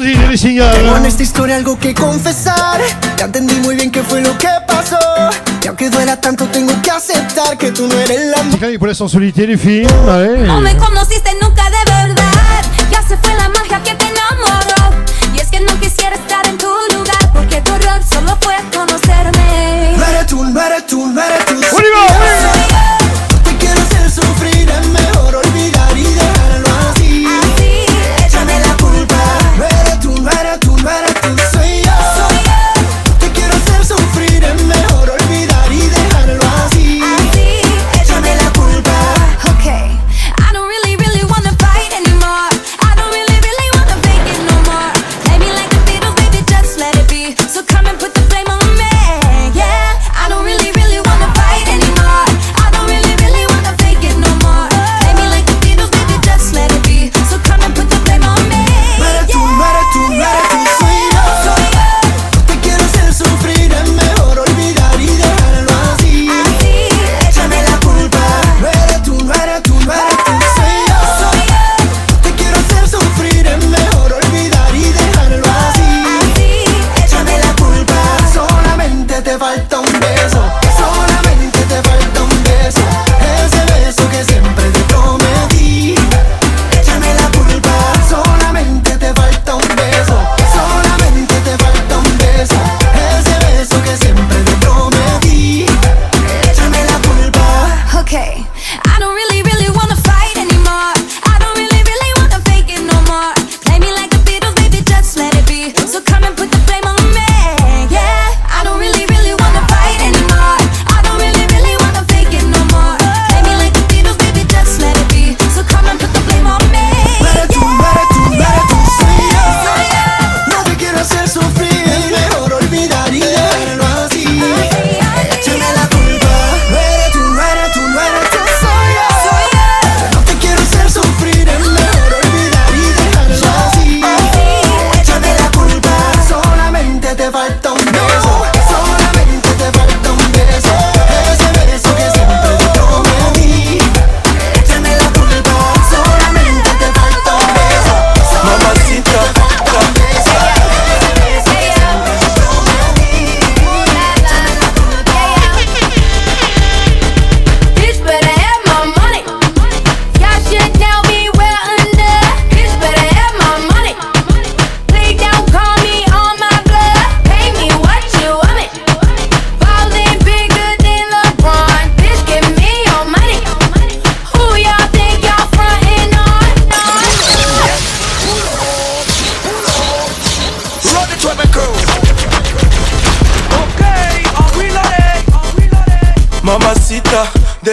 Blondie de Tengo en esta historia algo que confesar. Ya entendí muy bien qué fue lo que pasó. Y aunque duela tanto, tengo que aceptar que tú no eres la mujer. por la sensualité, les filles. Ouais. No me conociste nunca de verdad. Ya se fue la magia que te enamoró. Y es que no quisiera estar en tu lugar. Porque tu error solo fue conocerme. No eres tú, no eres tú, no eres tú.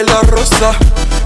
la Rosa.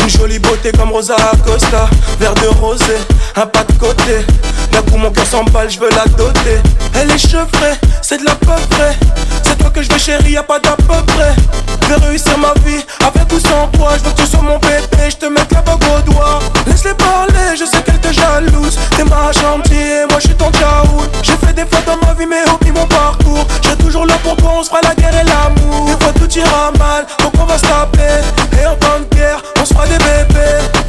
Une jolie beauté comme Rosa Acosta. Verre de rosé, un pas de côté. D'un coup mon cœur s'emballe, je veux la doter. Elle est chevrée, c'est de la peu près. C'est toi que je veux chérie, y'a pas d'à peu près. Je vais réussir ma vie, avec ou sans toi. Je veux que tu mon bébé, je te mets la bague au doigt. Laisse-les parler, je sais qu'elle te jalouse. T'es ma chantier, moi je suis ton caout. J'ai fait des fois dans ma vie, mais oublie mon parcours. J'ai toujours là pour toi, on se fera la guerre et l'amour. Des fois tout ira mal, donc on va se taper. Et en temps de guerre, on se fera des bébés.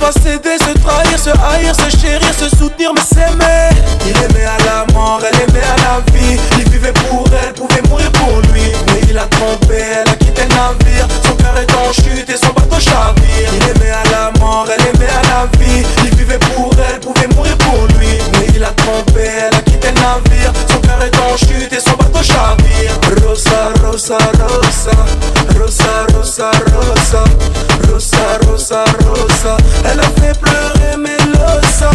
Va s'aider, se trahir, se haïr, se chérir, se soutenir, mais s'aimer. Il aimait à la mort, elle aimait à la vie. Il vivait pour elle, pouvait mourir pour lui. Mais il a trompé, elle a quitté le navire. Son cœur est en chute et son bateau chavire. Il aimait à la mort, elle aimait à la vie. Il vivait pour elle, pouvait mourir pour lui. Mais il a trompé, elle a quitté le navire. Son cœur est en chute et son bateau chavire. Rosa, rosa, rosa, rosa, rosa, rosa, rosa, rosa, rosa. Elle a fait pleurer Melosa.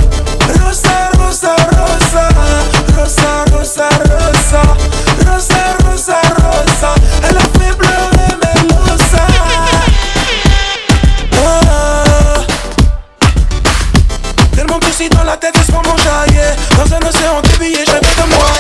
Rosa, Rosa, Rosa. Rosa, Rosa, Rosa. Rosa, Rosa, Rosa. Elle a fait pleurer Melosa. Ah. Tellement si dans la tête, laisse-moi m'enjailler Dans un océan de billets, rêve de noyer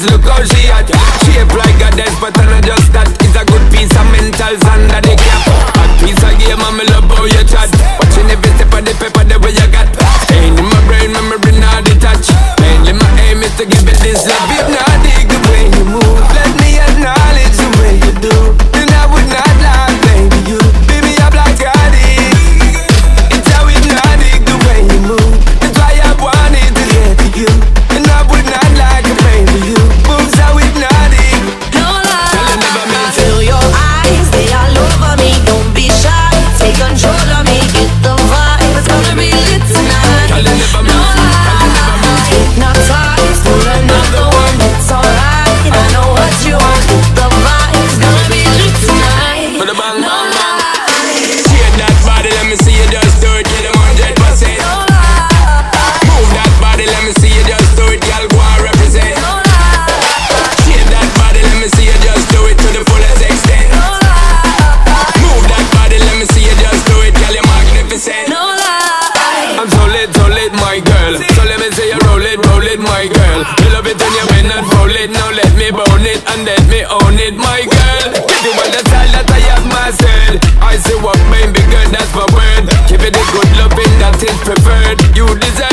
she hot. Shape like a death, but I'm just that. It's a good piece of mentals under the cap. A piece of game, I'm love how you chat. Watching every step of the paper, the way you got. Ain't in my brain, memory not detached. Mainly my aim is to give it this love. If not, my girl. So let me see you roll it, roll it, my girl. You love it when you bend and fold it. Now let me bone it and let me own it, my girl. Give you all the style that I have myself. I say what made me good, that's my word. Give it a good loving that is preferred. You deserve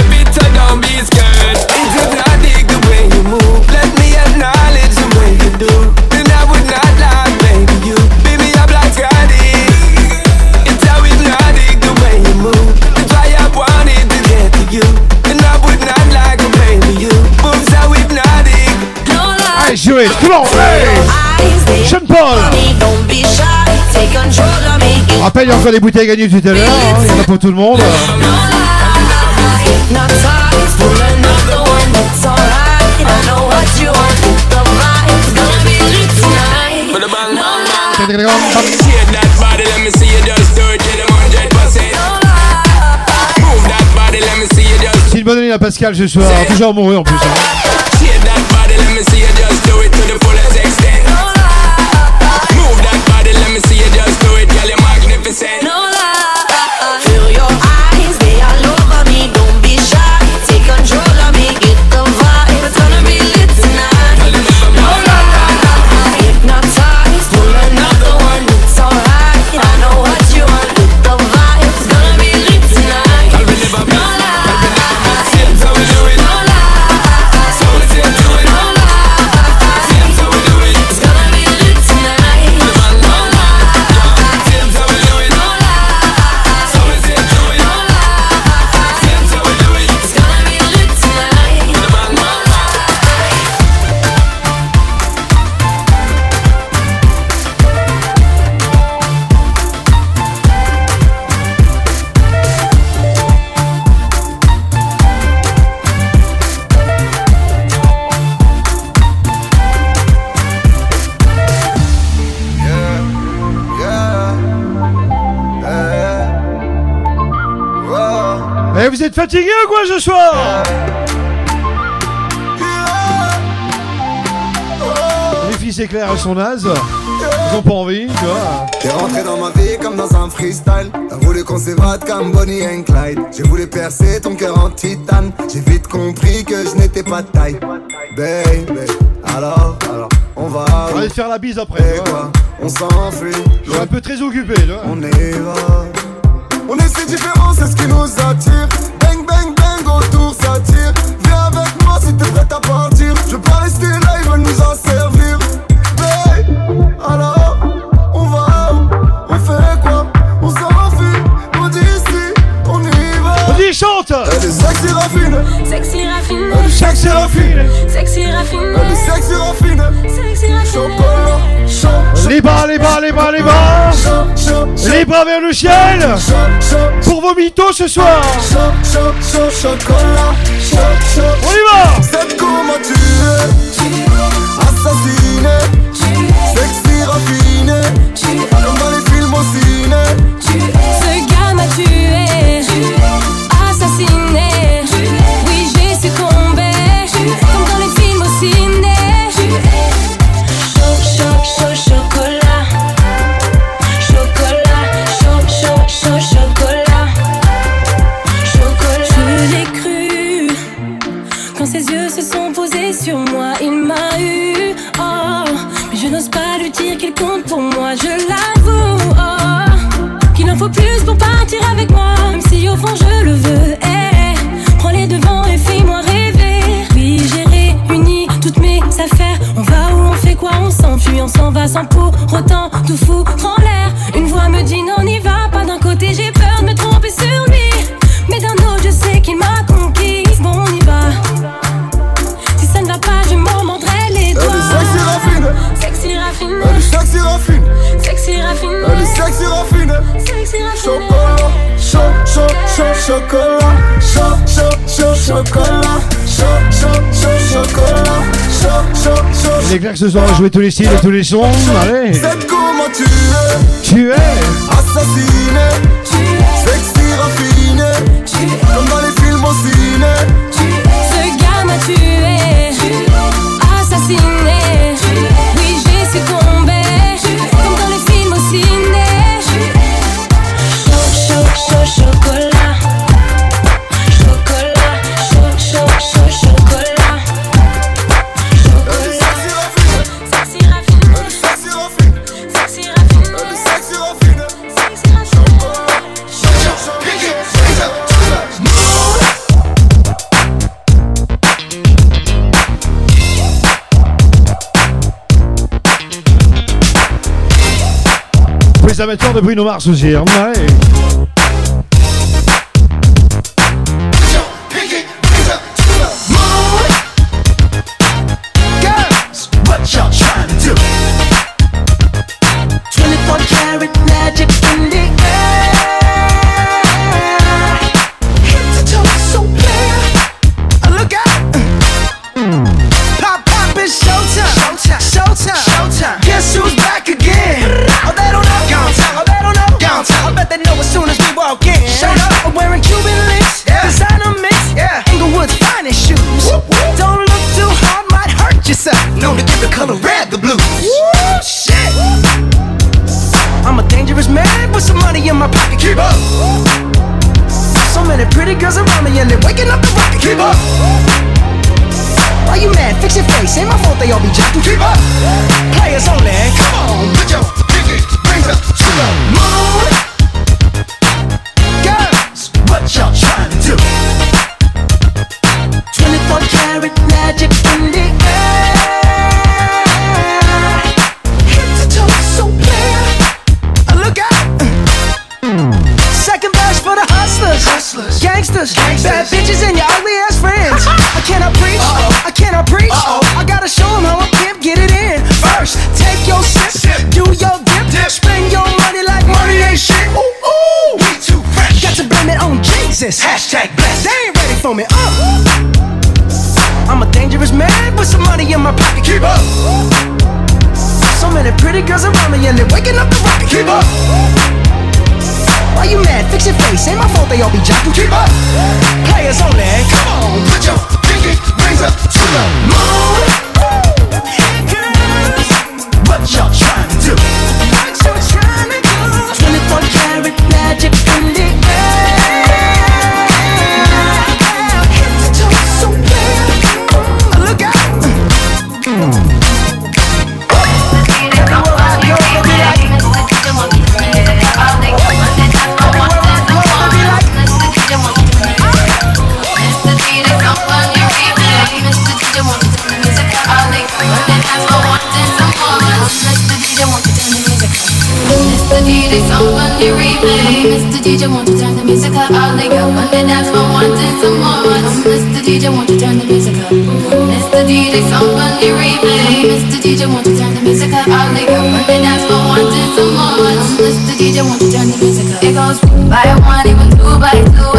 jouez, come on, they Sean Paul Rappelle, il y a encore des bouteilles gagnées tout à l'heure, hein, il y en a pour tout le monde. No lie. Hypnotized. Pull another one. It's alright. I know what you want. Fatigués ou quoi ce soir Les filles s'éclairent, elles sont nazes. Elles ont pas envie, tu vois. T'es rentré dans ma vie comme dans un freestyle. T'as voulu qu'on s'évade comme Bonnie and Clyde. J'ai voulu percer ton cœur en titane. J'ai vite compris que je n'étais pas de taille. Baby, alors, alors, on va. On va aller faire la bise après. Et quoi On s'enfuit. Je suis un peu très occupé, tu vois. On y va. On est si différents, c'est ce qui nous attire. T'es prête à partir. Je veux pas rester là, ils veulent nous en servir. Hey, alors, on va où? On fait quoi? On s'enfuit. On dit ici, on y On va. dit chante Elle est sexy raffinée. Sexy raffiné, Elle est sexy raffinée. sexy raffiné, Elle est sexy raffinée. sexy. Chocolat, Les bras, les bras, les bras, les chaud, Les bras vers le ciel Pour vos mythos ce soir ce soir, on va jouer tous les styles et tous les sons. Allez. comment Tu es. Assassiné. Tu es. les amateurs de Bruno Mars aussi. Hein. Ouais. DJ, won't you turn the music up? Mr. DJ, somebody remake. Mr. DJ, won't you turn the music up? All the girls running out for wanting some more. Mr. DJ, won't you turn the music up? It goes one by one, even two by two.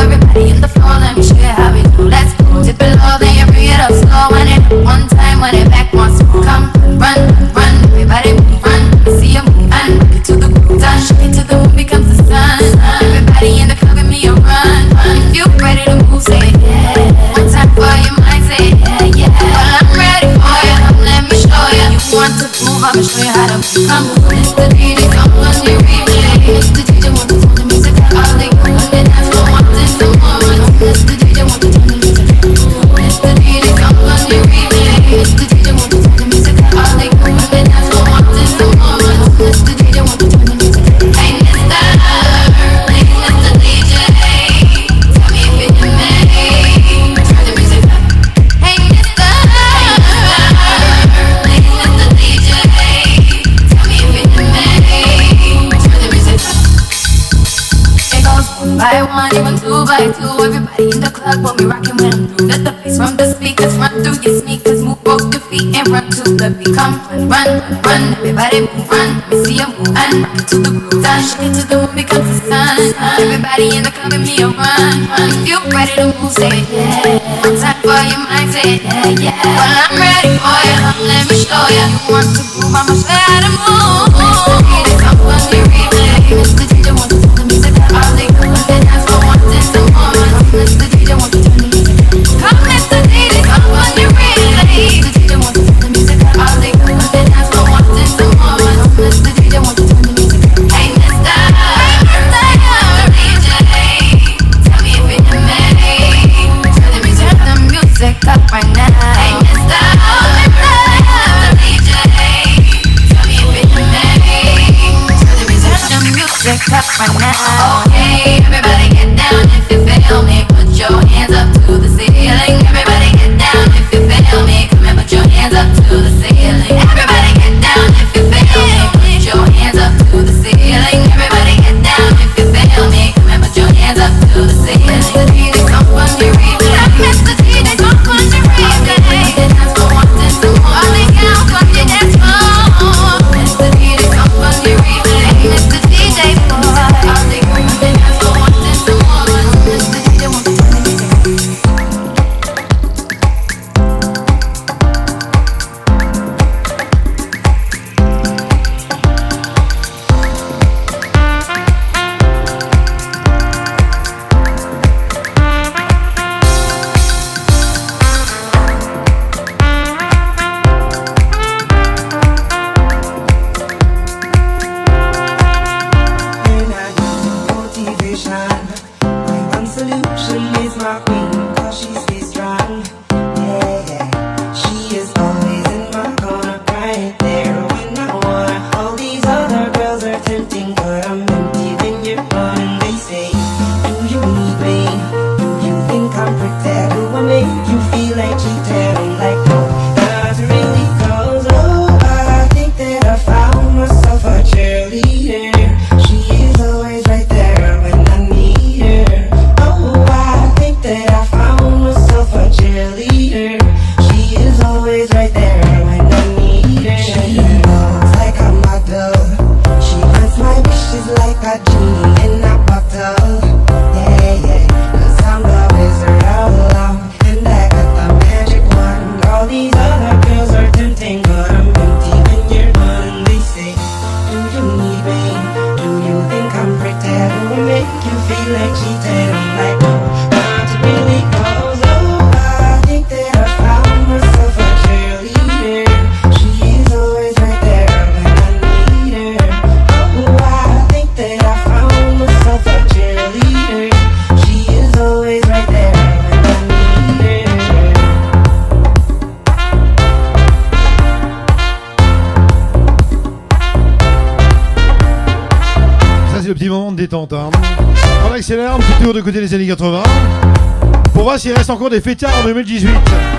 I'ma show you how to move. I'm on replay. DJ wants music, I'll leave. And that's what I'm doing, speakers, run through your sneakers, move both your feet and run to the beat. Come run, run, run, everybody move, run. Let me see you move, run to the groove, time, shake it to the moon becomes the sun. Everybody in the club and me a run, run. If you ready to move, say yeah. I'm time for your mind, say yeah, yeah. Well I'm ready for you, let me show you. You want to move? I'ma show encore des fêtards en 2018.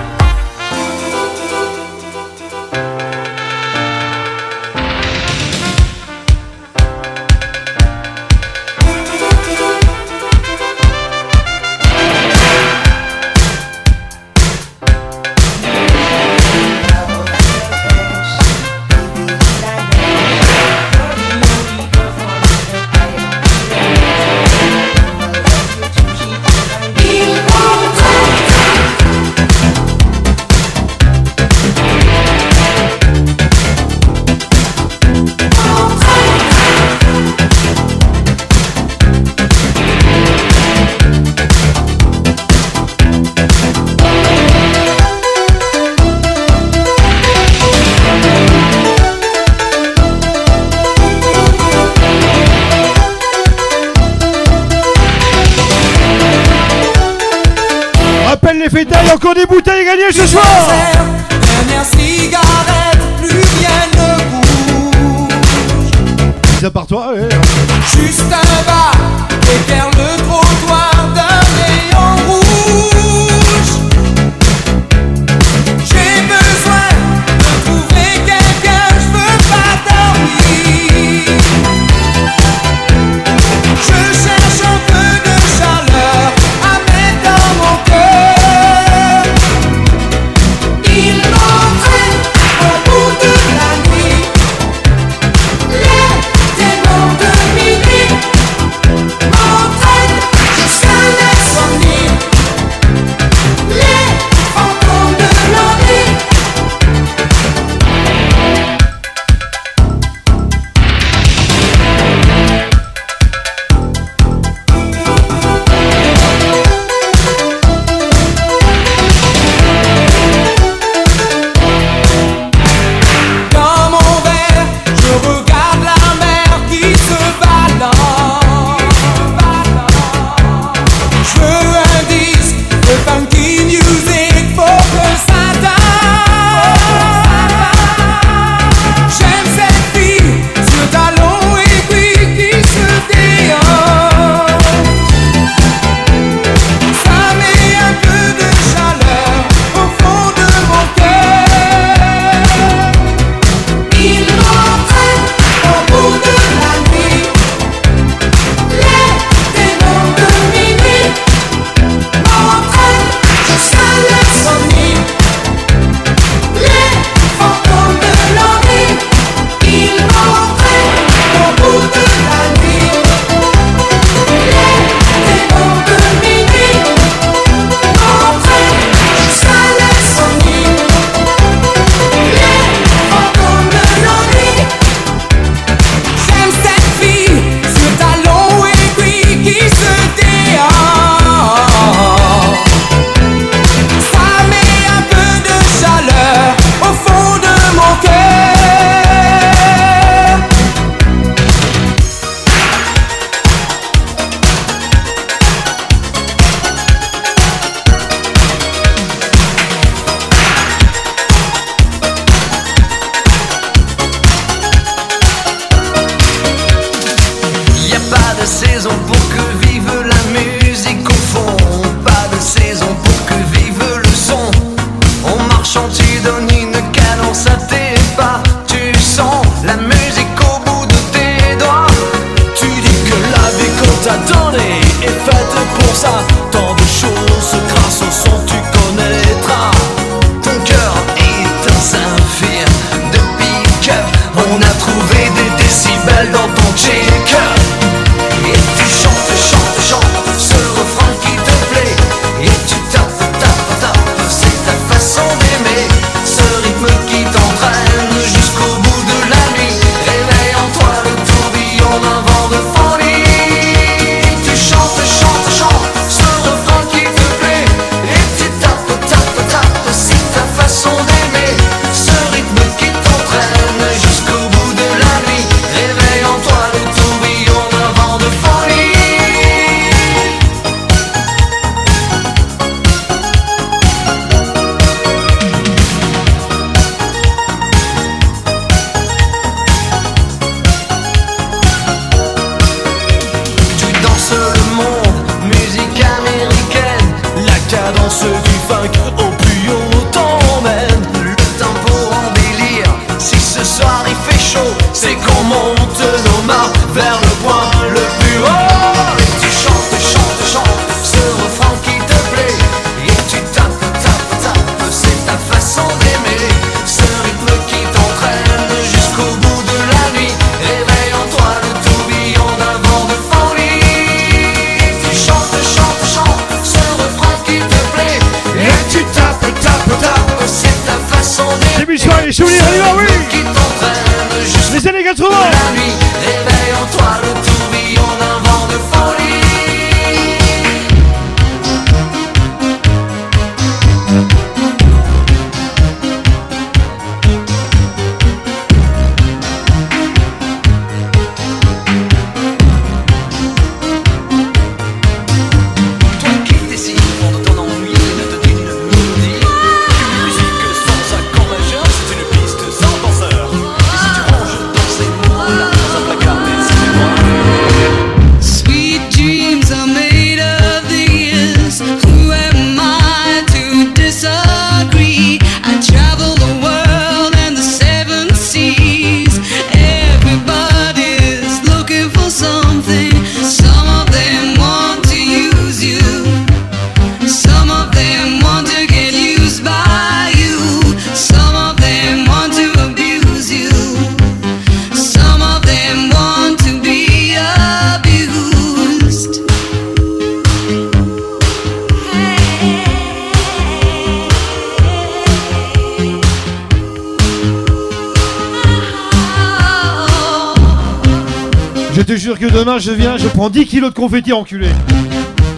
je viens, je prends 10 kilos de confetti enculé.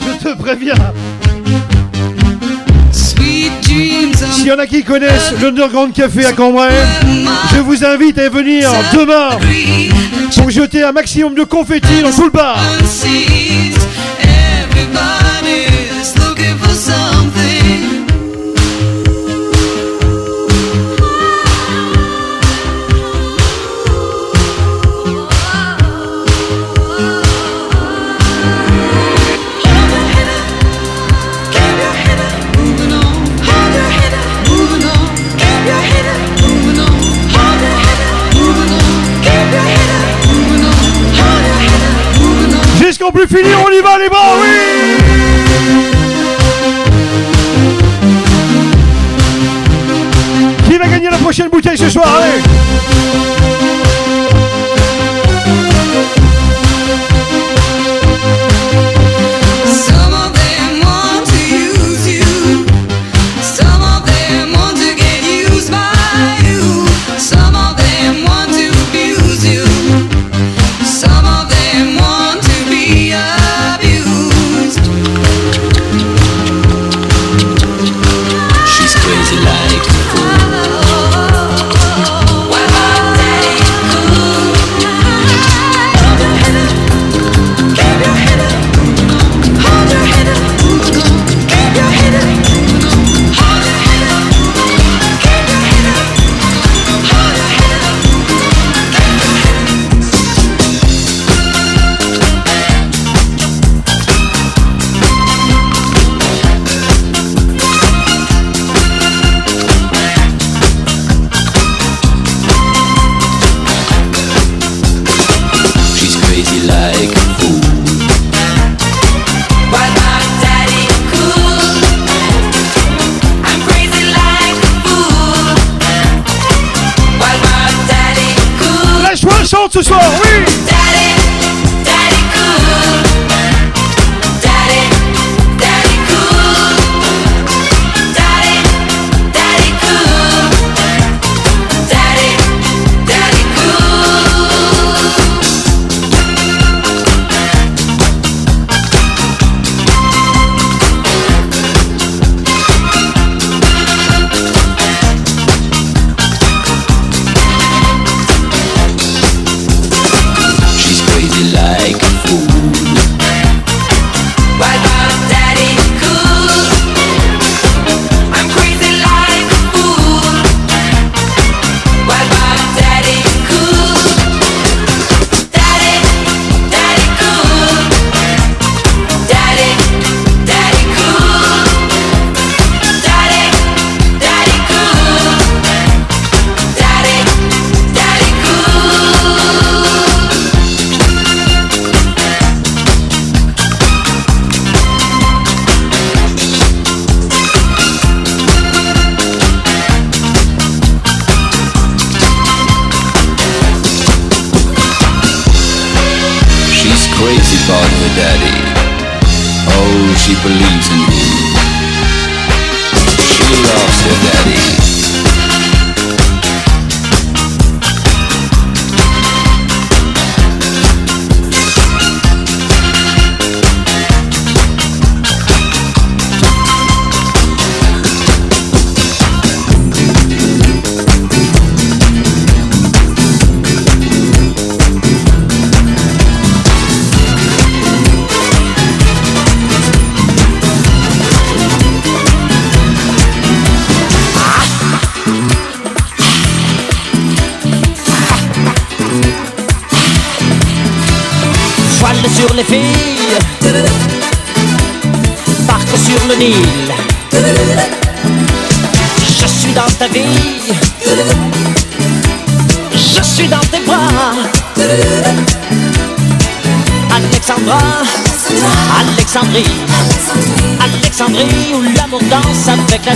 Je te préviens. S'il y en a qui connaissent l'Underground Café à Cambrai, je vous invite à venir demain pour jeter un maximum de confetti dans tout le bar. qu'on peut finir, on y va les bras, oui Qui va gagner la prochaine bouteille ce soir, allez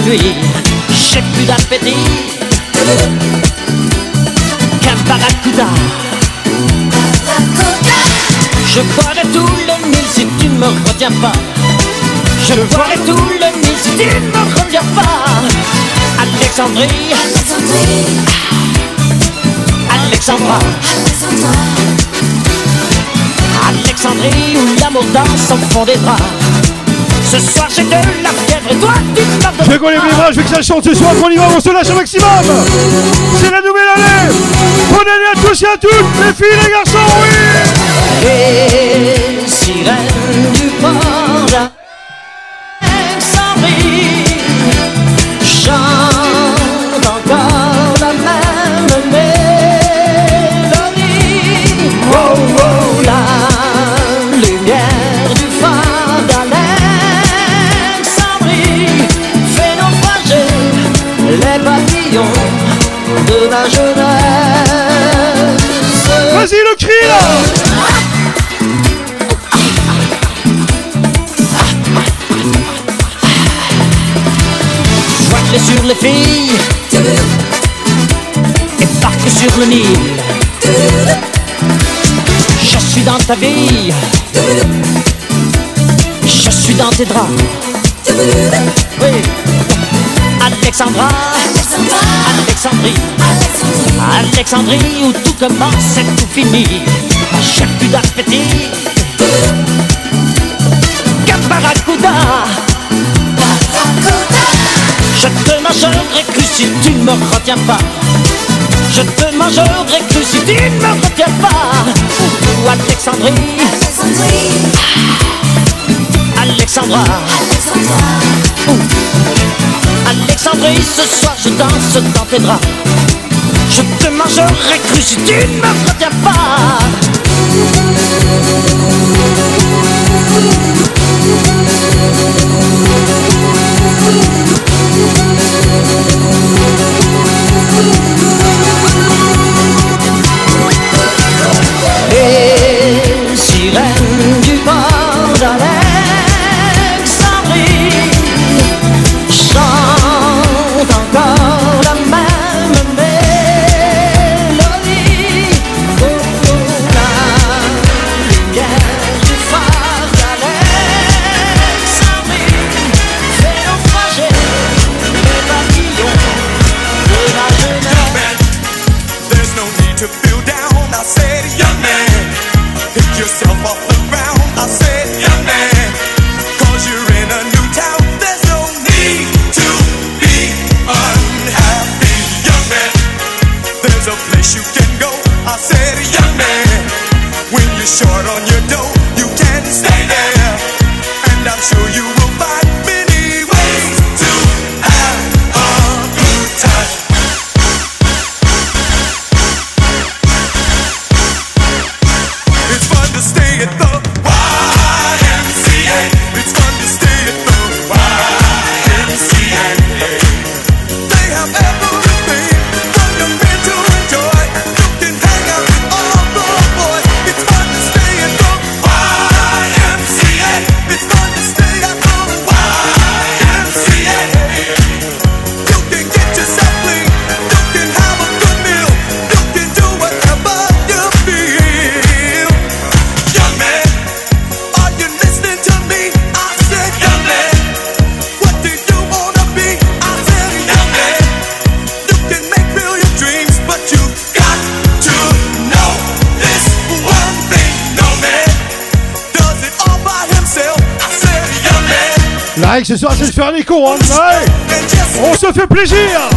J'ai plus d'appétit qu'un barracuda. Je boirai tout le Nil si tu ne me retiens pas. Je boirai tout le Nil si tu ne me retiens pas. Alexandrie, Alexandra, Alexandrie où l'amour danse au fond des draps. Ce soir j'ai de la fièvre et toi tu Je vais qu'on lève les bras, je veux que ça chante ce soir, qu'on y va, on se lâche un maximum. C'est la nouvelle année. Bonne année à tous et à toutes, les filles, les garçons, oui. Les Je suis dans ta vie, je suis dans tes draps. Oui. Alexandra, Alexandrie, Alexandrie où tout commence et tout finit. J'ai plus d'appétit qu'un barracuda. Je te mangerai cru si tu ne me retiens pas. Je te mangerai cru si tu ne me retiens pas. Ou Alexandrie, Alexandra, Ouh. Alexandrie, ce soir je danse dans tes draps. Je te mangerai cru si tu ne me retiens pas. Les se plaisir.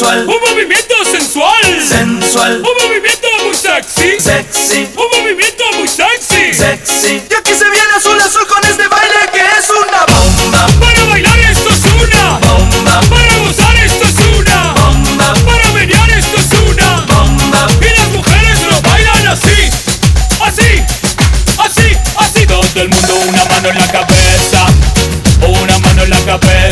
Un movimiento sensual. Sensual. Un movimiento muy sexy. Sexy. Un movimiento muy sexy. Sexy. Y aquí se viene azul azul con este baile que es una bomba. Para bailar esto es una bomba. Para gozar esto es una bomba. Para menear esto es una bomba. Y las mujeres lo bailan así. Así. Así. Así. Todo el mundo una mano en la cabeza. Una mano en la cabeza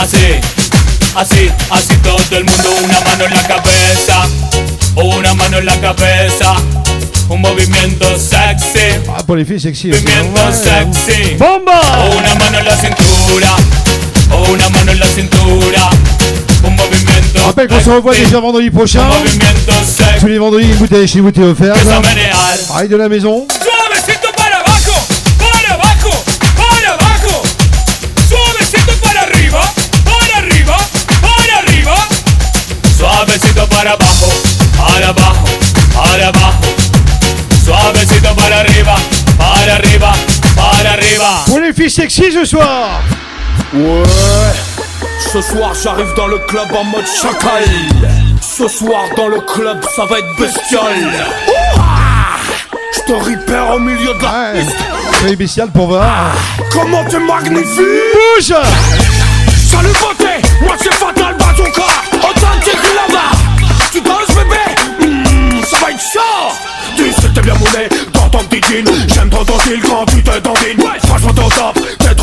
Así, así, así todo el mundo, una mano en la cabeza, una mano en la cabeza, un movimiento sexy, Ah, pour les filles sexy aussi. movimiento Ouais. sexy. Bomba Una mano en la cintura, una mano en la cintura, un movimiento Rappelle qu'on se revoit déjà vendredi prochain. Tous les vendredis, une bouteille chez vous t'es offerte. De la maison. Pour les filles sexy ce soir. Ouais, ce soir j'arrive dans le club en mode chacal. Ce soir dans le club ça va être bestial. Ouah Je te repère au milieu de la piste. Soyez bestial pour voir. Comment t'es magnifique Bouge Salut beauté, moi c'est Fatal Bazooka Authentique là-bas Tu danses bébé Hmm, Ça va être chaud Tu sais que t'es bien jean J'aime trop ton style quand tu te dandines Franchement ton top,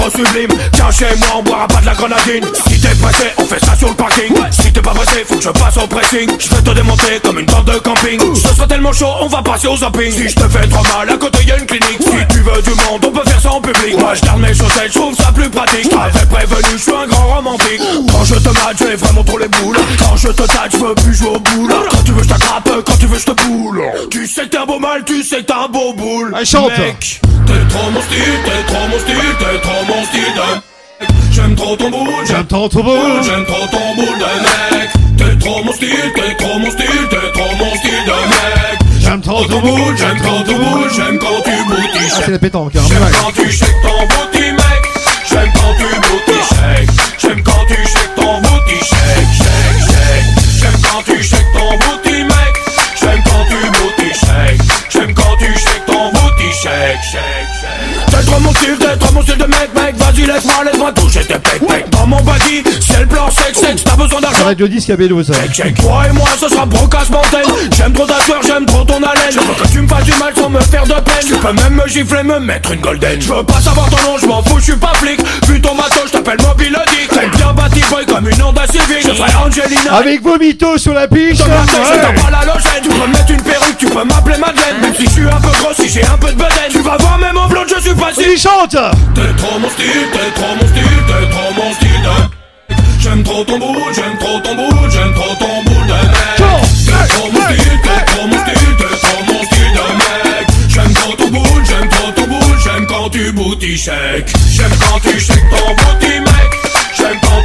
trop sublime. Tiens chez moi on boira pas de la grenadine. Si t'es pressé, on fait ça sur le parking. Si t'es pas pressé, faut que je passe au pressing. Je vais te démonter comme une tente de camping. Ce sera tellement chaud, on va passer au zapping Si je te fais trop mal, à côté y'a une clinique. Si tu veux du monde, on peut faire ça en public. Moi je garde mes chaussettes, je trouve ça plus pratique. Je t'avais prévenu, je suis un grand romantique. Quand je te mate, j'ai vraiment trop les boules. Quand je te tâte, je veux plus jouer au boule. Quand tu veux, je t'attrape, quand tu veux, je te boule. Tu sais que t'es un beau mal, tu sais que t'es un beau boule. Chante. Mec, t'es trop mon style, t'es trop mon style, t'es trop mon style de J'aime trop ton boule, J'aime trop ton boule. J'aime trop ton boule de mec. T'es trop mon style, t'es trop mon style, t'es trop mon style de mec. J'aime trop ton boule. J'aime trop ton boule, j'aime quand tu boutis Ah, c'est la pétanque. hein, J'aime quand tu shakes ton booty mec. J'aime quand tu booty shake J'aime quand tu shakes ton booty shake Shake, shake J'aime quand tu shakes ton booty mec. J'aime quand tu booty shake J'aime quand tu shakes ton booty shake Shake, shake T'es trop mon style, t'es trop mon style de mec mec Vas-y laisse-moi, laisse-moi toucher tes pecs mec Dans mon buggy, c'est le plan sexe sexe T'as besoin d'argent. Le disque à Bélo ça. Check Toi et moi ce sera brocasse montagne J'aime trop ta sueur, j'aime trop ton haleine. Je veux que tu me fasses du mal sans me faire de peine. Tu peux même me gifler, me mettre une golden. Je veux pas savoir ton nom, je m'en fous, je suis pas flic. Vu ton matos, je t'appelle Mobile Dick. T'es bien bâti boy comme une Honda Civic Je ferai Angelina. Avec vos mythos sur la tête, je t'en pas la logène. Tu peux me mettre une perruque, tu peux m'appeler Madeleine. Même si je suis un peu gros, si j'ai un peu de bedaine. Tu vas voir même en blonde, je suis facile Il chante T'es trop mon style, t'es trop mon style, t'es trop mon style de J'aime trop ton boule, j'aime trop ton boule, j'aime trop ton boule de mec. T'es trop mon style, t'es trop mon style, t'es trop mon style de mec. J'aime trop ton boule, j'aime trop ton boule, j'aime quand tu shake J'aime quand tu shake ton booty mec. J'aime quand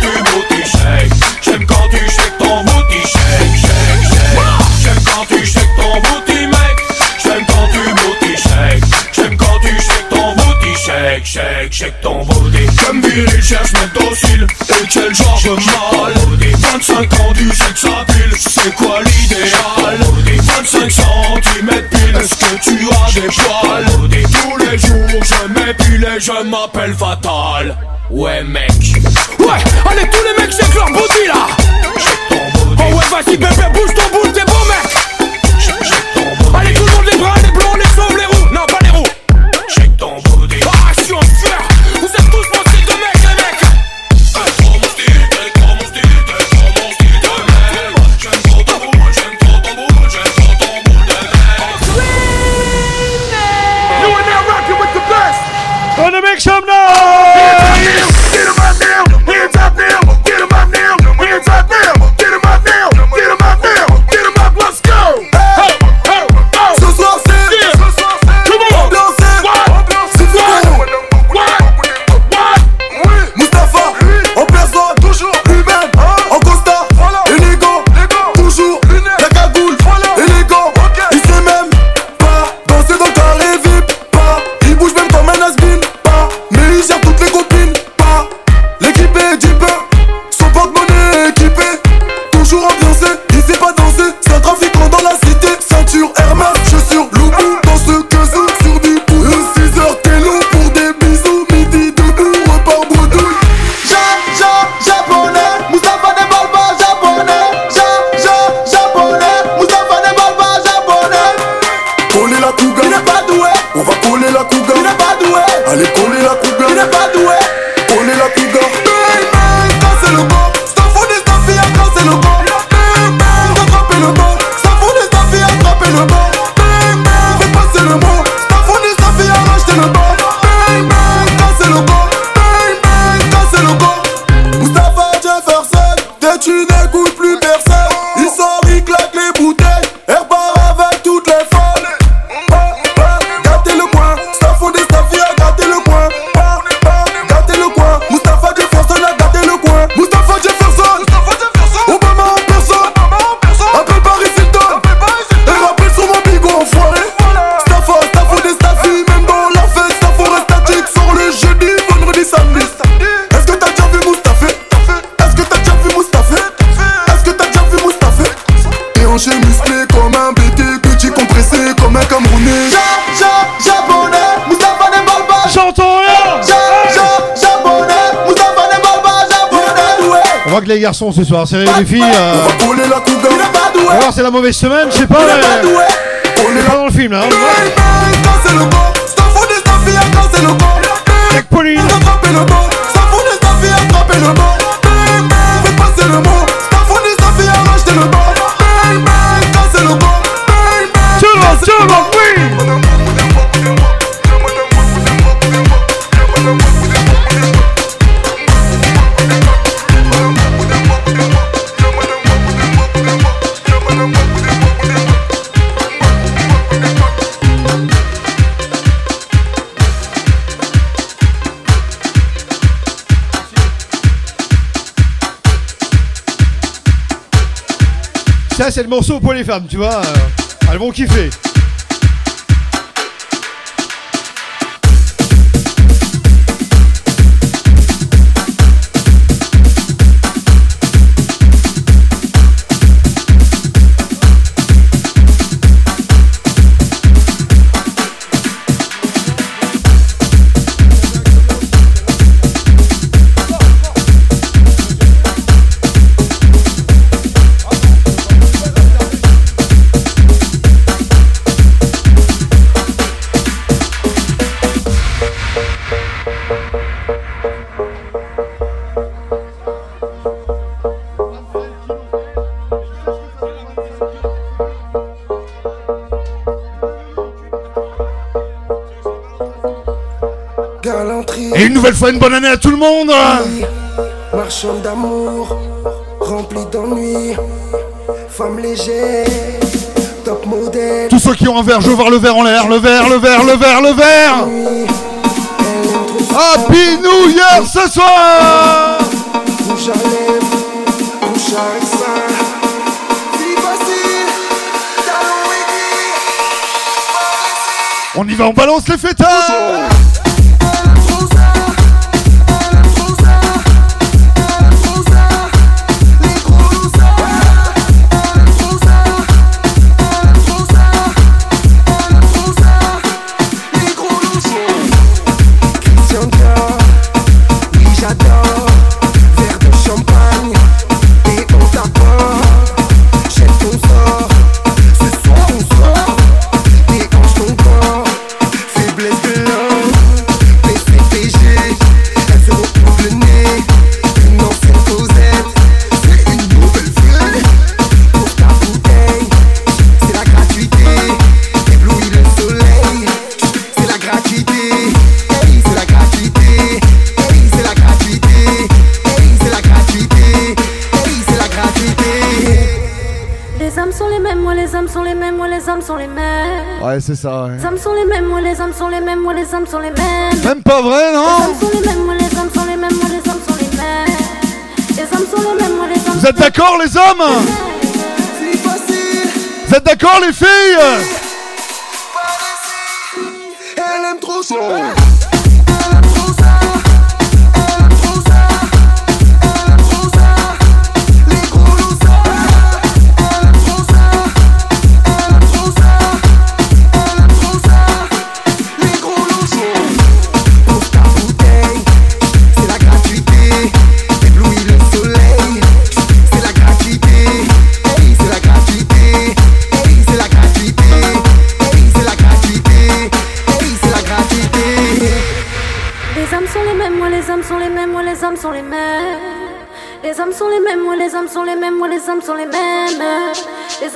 tu shake J'aime quand tu shake shake, shake, shake ton booty Comme viril cherche mes docile Et quel genre de mal 25 ans du sexe à pile. C'est quoi l'idéal? 25 centimètres pile. Est-ce que tu as des poils? Tous les jours je m'épile et je m'appelle Fatal. Ouais mec. Ouais allez tous les mecs shake leur booty là. Ton booty Oh ouais vas-y bébé bouge ton boule t'es beau mec. Allez tout le monde les bras, les blancs, garçons ce soir, c'est les filles. euh, voir, c'est la mauvaise semaine, je sais pas. Mais- On est pas dans le film là. hein. Bang, bang, les femmes, tu vois. euh, Elles vont kiffer. Nouvelle fois, une bonne année à tout le monde. Marchand d'amour, rempli d'ennui, femme légère, top modèle. Tous ceux qui ont un verre, je veux voir le verre en l'air, le verre, le verre, le verre, le verre. Happy New Year ce soir. À lèvres, bouche à. On y va, on balance les fêtards c'est ça, ouais. Les âmes sont les mêmes, moi les âmes sont les mêmes, moi les âmes sont les mêmes. Même pas vrai, Les non âmes sont les mêmes, moi les âmes sont les mêmes, moi les âmes sont les mêmes. Les âmes sont les mêmes, moi les âmes Vous êtes d'accord, les hommes Vous êtes d'accord, les filles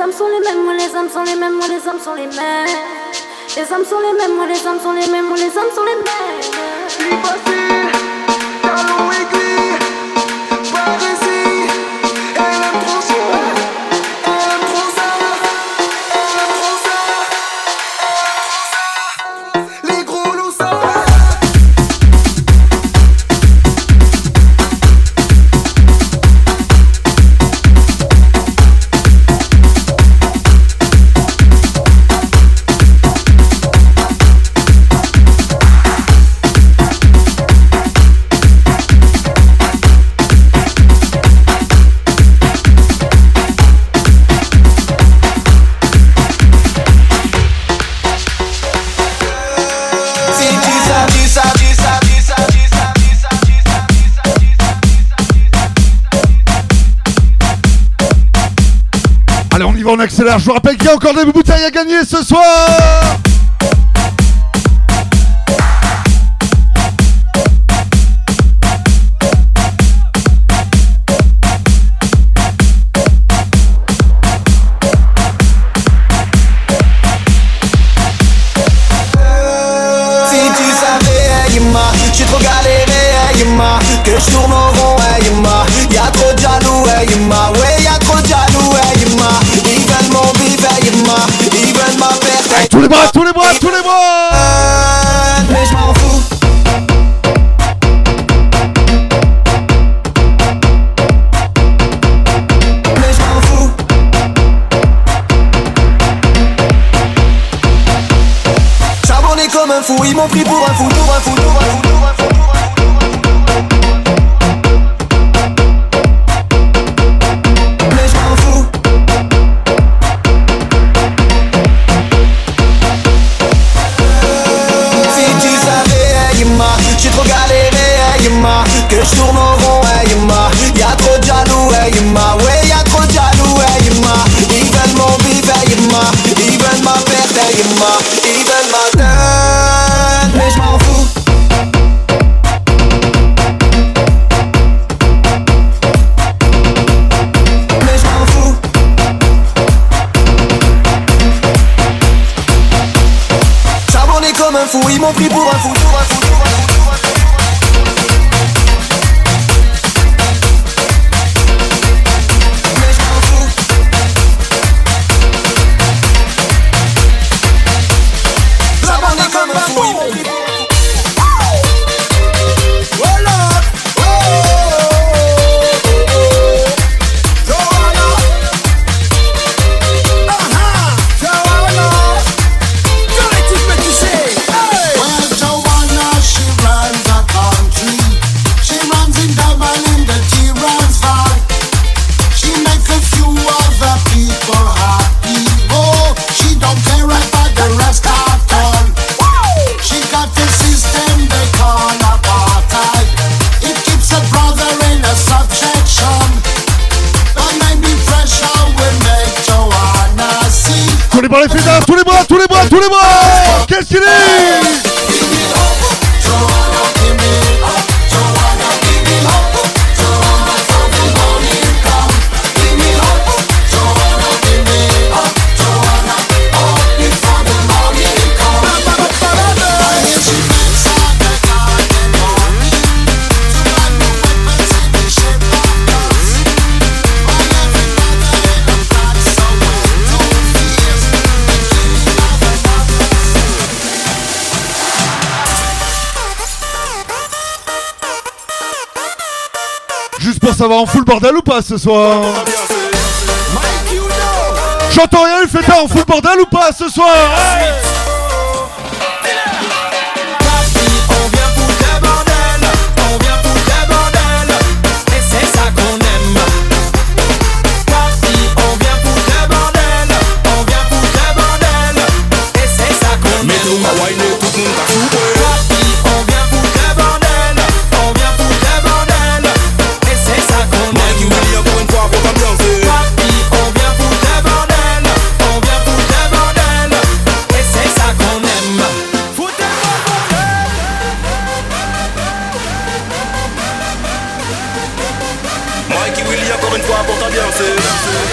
Les âmes sont les mêmes, moi les âmes sont les mêmes, moi les âmes sont les mêmes. Les âmes sont les mêmes, moi les âmes sont les mêmes, moi les âmes sont les mêmes. encore des bouteilles à gagner ce soir. ce soir. J'entends rien, il fait tard, on fout le bordel ou pas ce soir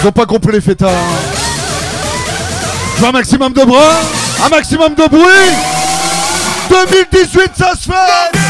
Ils ont pas compris les fêtards. Hein. Je veux un maximum de bras, un maximum de bruit. 2018, ça se fait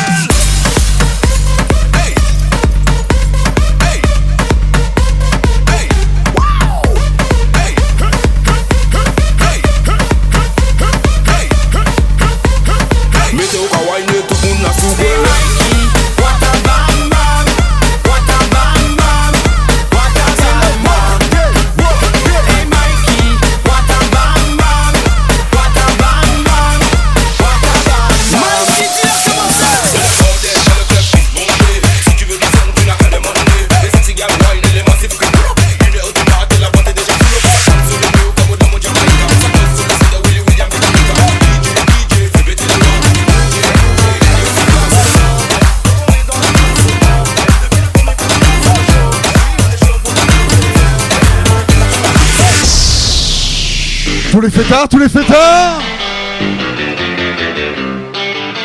les fêtards, tous les fêtards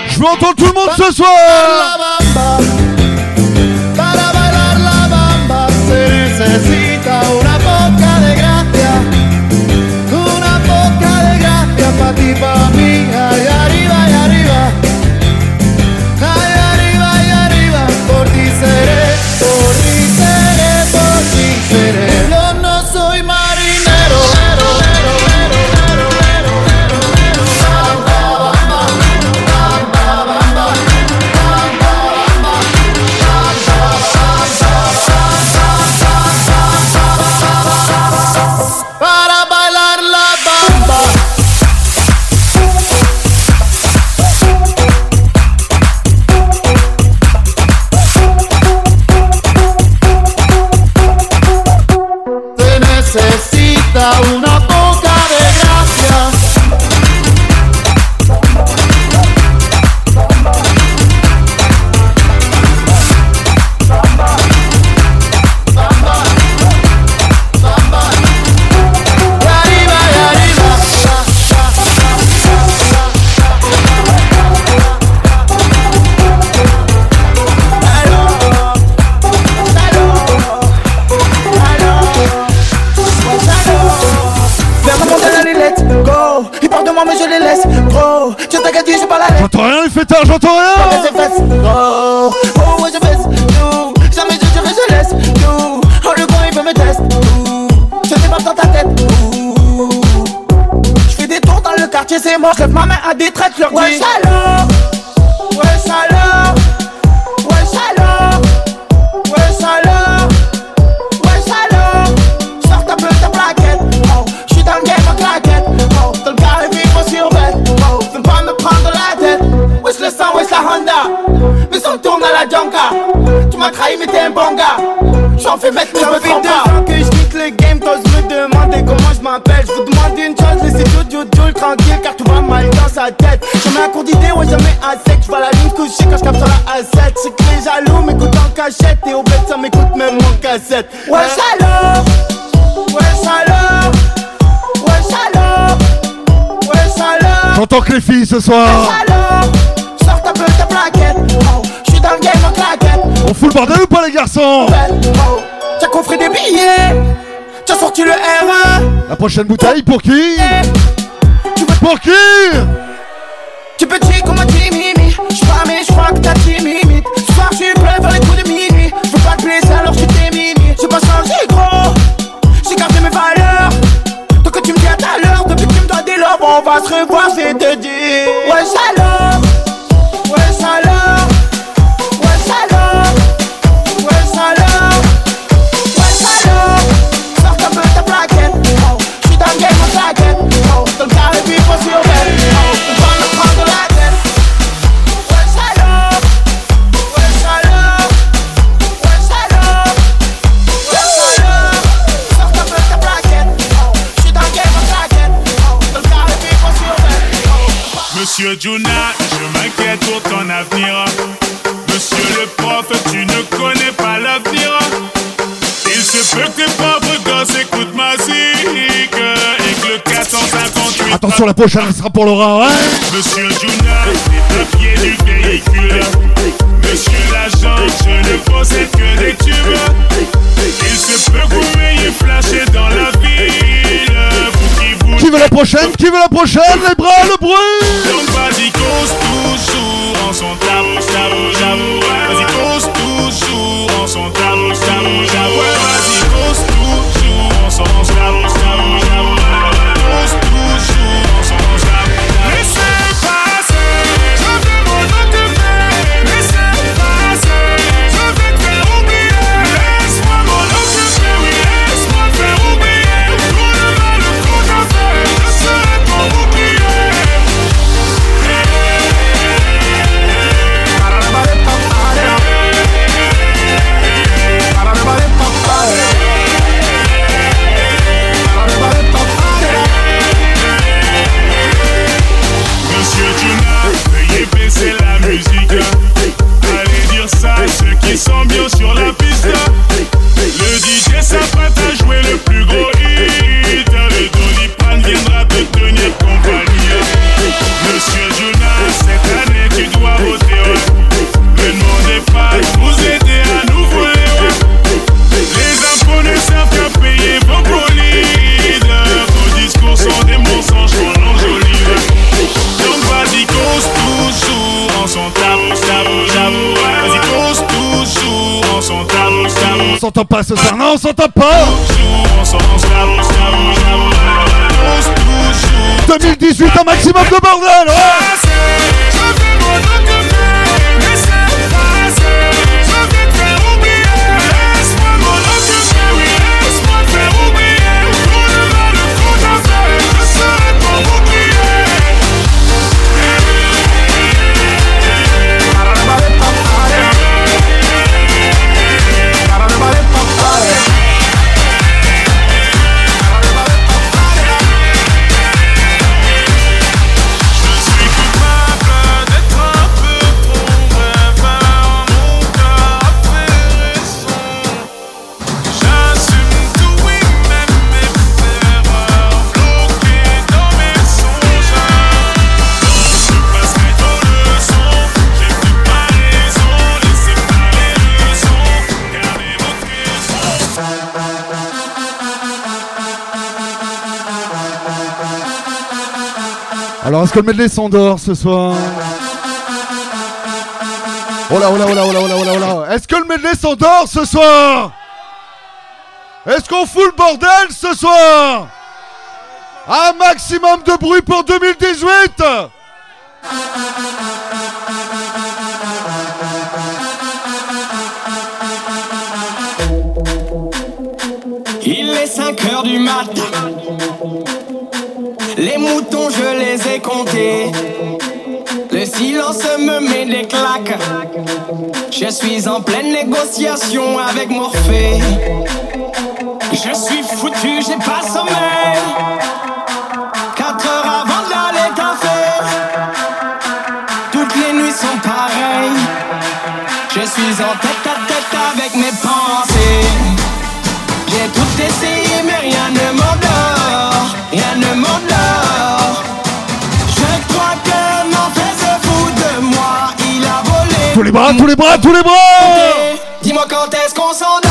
Je veux entendre tout le monde ce soir. La bamba les laisse. Gros, je t'inquiète, je suis pas la J'entends rien les fêtards, j'entends Pas rien ses fesses, gros. Oh ouais je fesse, tout Jamais je dirais je laisse, tout Oh le coin il veut me tester, tout Je débarque dans ta tête, tout Je fais des tours dans le quartier, c'est moi Je lève ma main à des traites, je leur dis. Ouais salaud Ouais salaud m'as trahi mais t'es un bon gars J'en fais mettre mais je me trompe pas que je quitte le game, t'oses me demander comment je m'appelle. Je vous demande une chose, laissez Jojo tranquille car tout va mal dans sa tête. Jamais un cours d'idée, ouais, jamais à sec. Je vois la ligne couchée quand je capte sur la A7. C'est que les jaloux m'écoutent en cachette et au bête ça m'écoute même en cassette. Ouais Ouais salaud Ouais salaud J'entends que les filles ce soir On fout le bordel ou pas les garçons t'as coffré des billets. T'as sorti le R1 La prochaine bouteille pour qui Pour qui Tu peux dire comment tu mimi. J'suis pas mais j'crois que t'as dit mimi. Ce soir j'suis prêt vers les coups de minuit J'veux pas te blesser alors j'suis t'es mimi. J'ai pas changé gros. J'ai gardé mes valeurs. Donc que tu me dis à ta l'heure Depuis que tu me dois des lobes On va se revoir vais te dire. Ouais salaud Monsieur Juna, je m'inquiète pour ton avenir. Monsieur le prof, tu ne connais pas l'avenir. Il se peut que tes propres gosses écoutent ma musique et que le 458. Attention la prochaine sera pour Laura ouais Monsieur Juna, le pied du véhicule. Monsieur l'agent, je ne possède que des tubes. Il se peut que vous m'ayez flashé dans la qui veut la prochaine Qui veut la prochaine Les bras, le bruit vas-y cause toujours en son tabou, tabou, tabou. Vas-y cause toujours en son tabou, tabou, tabou pas ce soir, non, on s'entend pas. 2018, un maximum de bordel ouais Est-ce que le medley s'endort ce soir Oh là, oh là, oh là, oh là, oh là, oh là, oh là. Est-ce que le medley s'endort ce soir? Est-ce qu'on fout le bordel ce soir? Un maximum de bruit pour 2018 Il est 5 heures du matin. Les moutons, je les ai comptés. Le silence me met des claques. Je suis en pleine négociation avec Morphée. Je suis foutu, j'ai pas sommeil. 4 heures avant d'aller taffer. Toutes les nuits sont pareilles. Je suis en tête à tête avec mes pensées. J'ai tout essayé, les bras, tous les bras, tous les bras. Dis-moi quand est-ce qu'on s'endort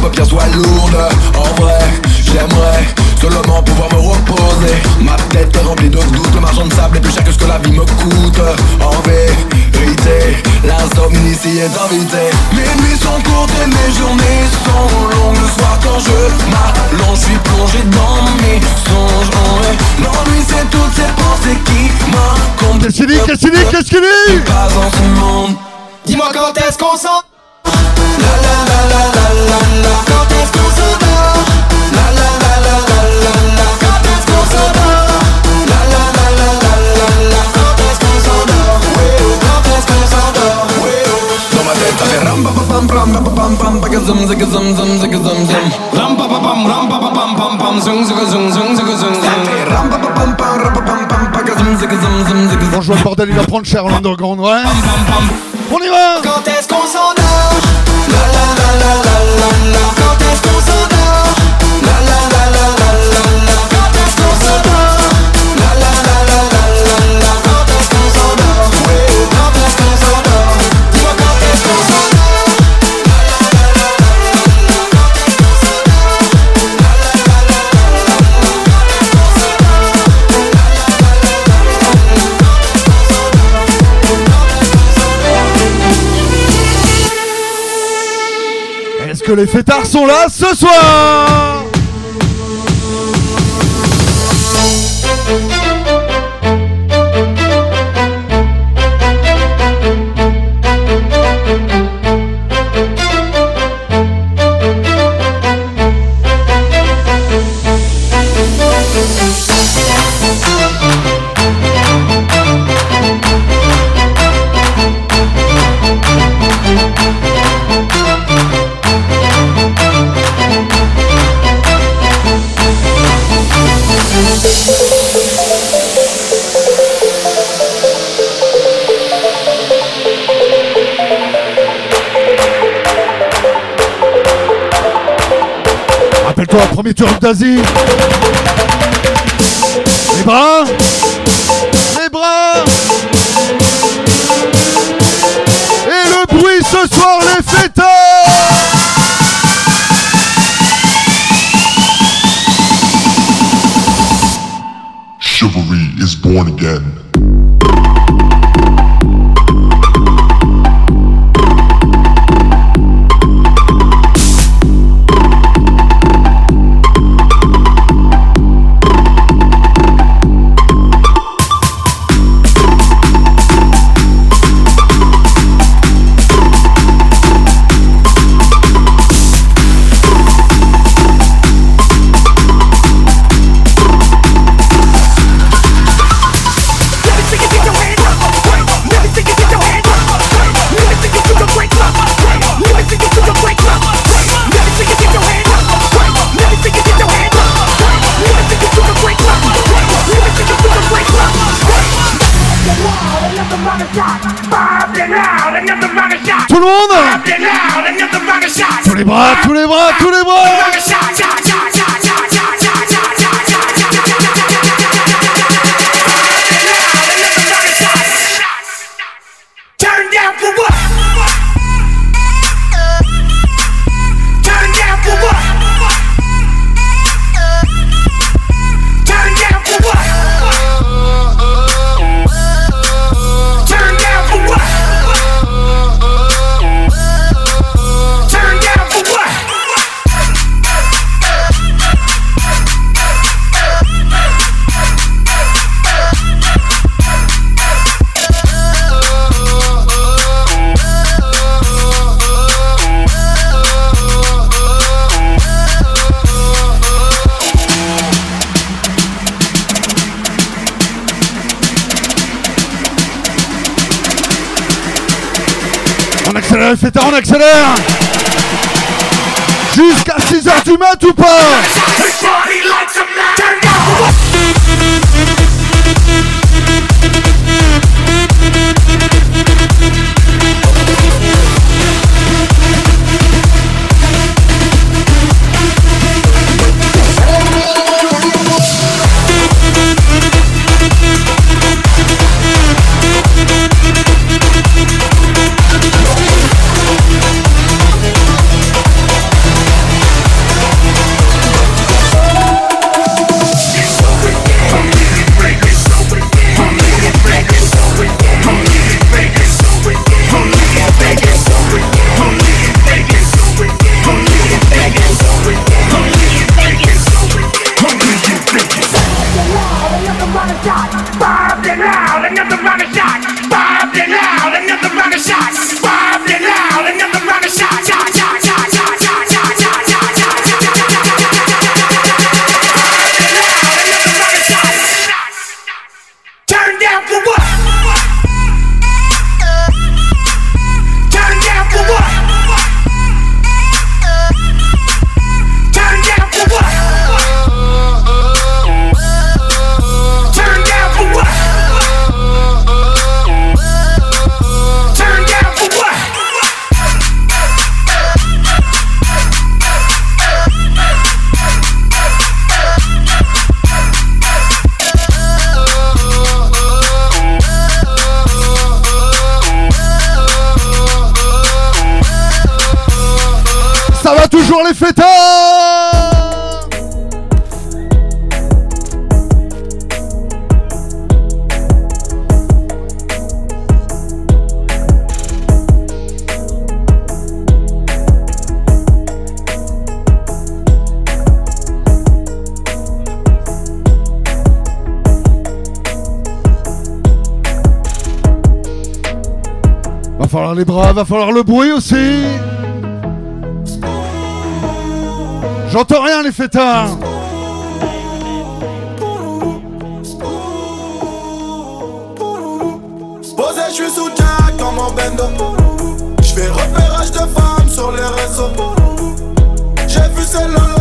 mes paupières soient lourdes. En vrai, j'aimerais seulement pouvoir me reposer. Ma tête est remplie de doutes Le marchand de sable est plus cher que ce que la vie me coûte. En vérité, l'insomnie ici est invitée. Mes nuits sont courtes et mes journées sont longues. Le soir quand je m'allonge, je suis plongé dans mes songes. En vrai, l'ennui c'est toutes ces pensées qui m'incombent Qu'est-ce qu'il dit Qu'est-ce qu'il dit Qu'est-ce qu'il dit? Pas dans ce monde. Dis-moi quand est-ce qu'on s'endort La la la la la la la Quand est-ce qu'on s'endort La la la la la la la Quand est-ce qu'on s'endort La la la la la la la Quand est-ce qu'on s'endort Quand est-ce qu'on s'endort Dans ma tête ça fait ram pa pa pam pam pa pa pam pam pa ka zum zig zum zum zig zum zum Ram pa pa pam ram pa pa pam pam pam zung zung zung zung zung zung Ram pa pa pam pam ram pa pam pam pa ka zum zig zum zum zig Bon, je vois le bordel, il va prendre cher l'underground, ouais. On y va. Quand est-ce qu'on s'endort? La les fêtards sont là ce soir premier tour d'Asie. Les bras. トば取ーば取れば。on accélère. Jusqu'à 6h du mat ou pas? les bras, va falloir le bruit aussi. J'entends rien les fêtards. Posé, je suis sous Jack comme mon bendo. Je fais repérage de femmes sur les réseaux. J'ai vu celle-là.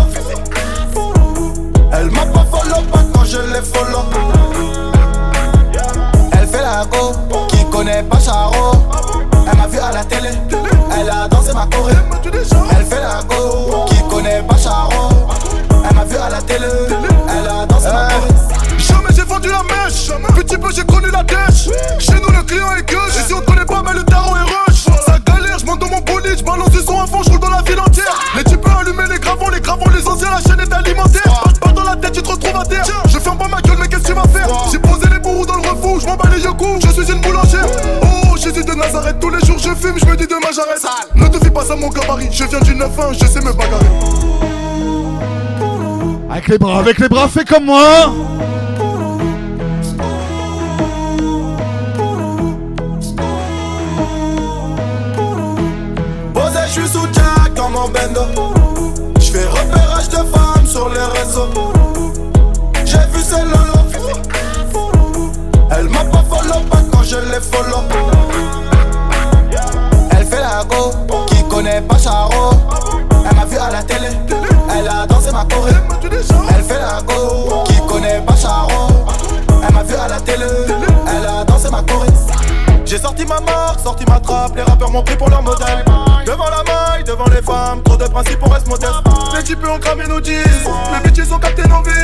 Je fume, je me dis demain j'arrête. Ne te fie pas à mon gabarit, je viens du 9-1, je sais me bagarrer. Avec les bras, avec les bras, fais comme moi. J'ai sorti ma marque, sorti ma trappe, les rappeurs m'ont pris pour leur modèle. Devant la maille, devant les femmes, trop de principes, on reste modeste. Les types ont cramé nos jeans, les bitches ont capté nos vices.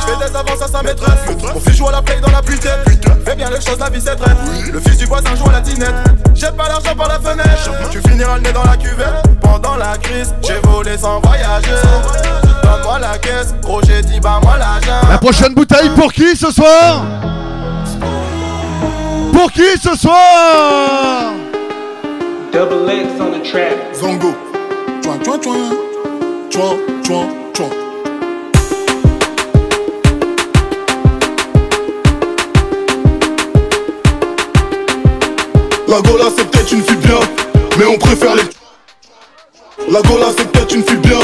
J'fais des avances à sa maîtresse, mon fils joue à la play dans la puitaine. Fais bien les choses, la vie c'est. Le fils du voisin joue à la dinette. J'ai pas l'argent par la fenêtre, tu finiras le nez dans la cuvette. Pendant la crise, j'ai volé sans voyager. Donne-moi la caisse, gros j'ai dit bah moi l'argent. La prochaine bouteille pour qui ce soir? Pour qui ce soir Double X on the track. Zongo. Chouin, chouin, chouin. Chouin, chouin, chouin. La Gola c'est peut-être une fille bien, mais on préfère les. La Gola c'est peut-être une fille bien,